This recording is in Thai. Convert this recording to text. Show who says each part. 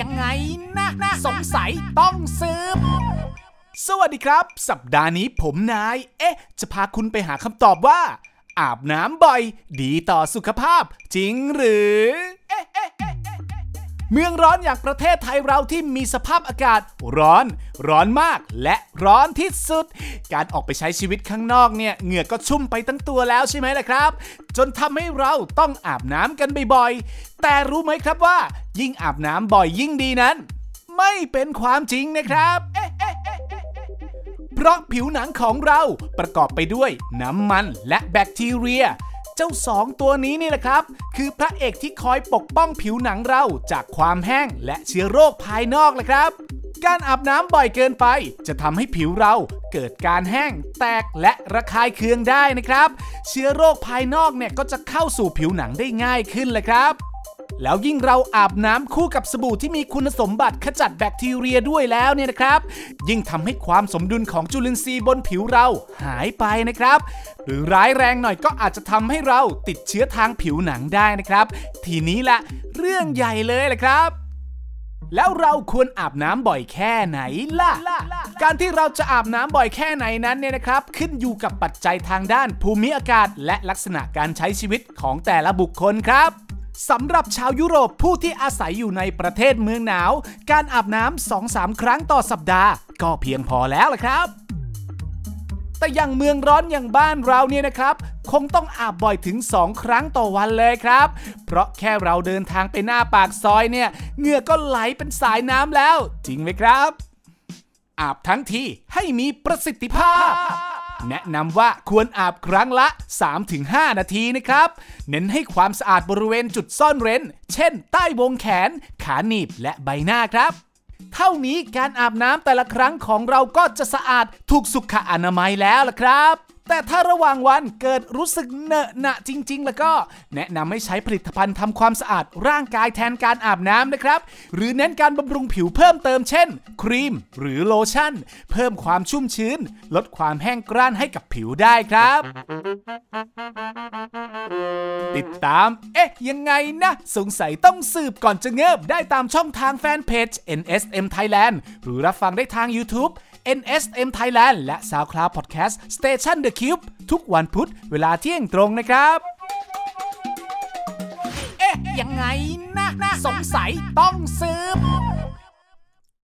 Speaker 1: ยังไงนะนะสงสัยต้องสืบสวัสดีครับ สัปดาห์นี้ผมนาย เอ๊ะ จะพาคุณไปหาคำตอบว่า อาบน้ำบ่อย ดีต่อสุขภาพ จริงหรือ เอ๊ะเอ๊ะเอ๊ะเอ๊ะ เมืองร้อนอย่างประเทศไทยเราที่มีสภาพอากาศร้อน ร้อนมากและร้อนที่สุด การออกไปใช้ชีวิตข้างนอกเนี่ยเหงื่อก็ชุ่มไปทั้งตัวแล้วใช่ไหมล่ะครับ จนทำให้เราต้องอาบน้ำกันบ่อยๆ แต่รู้ไหมครับว่า ยิ่งอาบน้ำบ่อยยิ่งดีนั้น ไม่เป็นความจริงนะครับเพราะผิวหนังของเราประกอบไปด้วยน้ำมันและแบคทีเรีย เจ้าสองตัวนี้นี่แหละครับ คือพระเอกที่คอยปกป้องผิวหนังเราจากความแห้งและเชื้อโรคภายนอกแหละครับ การอาบน้ำบ่อยเกินไป จะทำให้ผิวเราเกิดการแห้ง แตกและระคายเคืองได้นะครับ เชื้อโรคภายนอกเนี่ยก็จะเข้าสู่ผิวหนังได้ง่ายขึ้นเลยครับ แล้วยิ่งเราอาบน้ำคู่กับสบู่ที่มีคุณสมบัติขจัดแบคทีเรียด้วยแล้วเนี่ยนะครับ ยิ่งทำให้ความสมดุลของจุลินทรีย์บนผิวเราหายไปนะครับ หรือร้ายแรงหน่อยก็อาจจะทำให้เราติดเชื้อทางผิวหนังได้นะครับ ทีนี้ละเรื่องใหญ่เลยแหละครับแล้วเราควรอาบน้ำบ่อยแค่ไหนล่ะ การที่เราจะอาบน้ำบ่อยแค่ไหนนั้นเนี่ยนะครับ ขึ้นอยู่กับปัจจัยทางด้านภูมิอากาศ และลักษณะการใช้ชีวิตของแต่ละบุคคลครับ สำหรับชาวยุโรปผู้ที่อาศัยอยู่ในประเทศเมืองหนาว การอาบน้ำ2-3ครั้งต่อสัปดาห์ ก็เพียงพอแล้วละครับ แต่อย่างเมืองร้อนอย่างบ้านเราเนี่ยนะครับ คงต้องอาบบ่อยถึง 2 ครั้งต่อวันเลยครับ เพราะแค่เราเดินทางไปหน้าปากซอยเนี่ยเหงื่อก็ไหลเป็นสายน้ำแล้ว จริงไหมครับ อาบทั้งทีให้มีประสิทธิภาพ แนะนำว่าควรอาบครั้งละ 3-5 นาทีนะครับ เน้นให้ความสะอาดบริเวณจุดซ่อนเร้น เช่น ใต้วงแขน ขาหนีบและใบหน้าครับ เท่านี้การอาบน้ำแต่ละครั้งของเราก็จะสะอาดถูกสุขอนามัยแล้วล่ะครับ แต่ถ้าระหว่างวันเกิดรู้สึกเหนอะหนะจริง ๆ แล้วก็ แนะนำให้ใช้ผลิตภัณฑ์ทำความสะอาดร่างกายแทนการอาบน้ำนะครับ หรือเน้นการบำรุงผิวเพิ่มเติมเช่น ครีม หรือโลชั่น เพิ่มความชุ่มชื้น ลดความแห้งกร้านให้กับผิวได้ครับ ติดตาม เอ๊ะ ยังไงนะ สงสัยต้องสืบก่อนจะเงิบได้ตามช่องทางแฟนเพจ NSM Thailand หรือรับฟังได้ทาง YouTube NSM Thailand และ SoundCloud Podcast Station The Cube ทุกวันพุธเวลาเที่ยงตรงนะครับ เอ๊ะ ยังไงนะนะสงสัยต้องซื้อ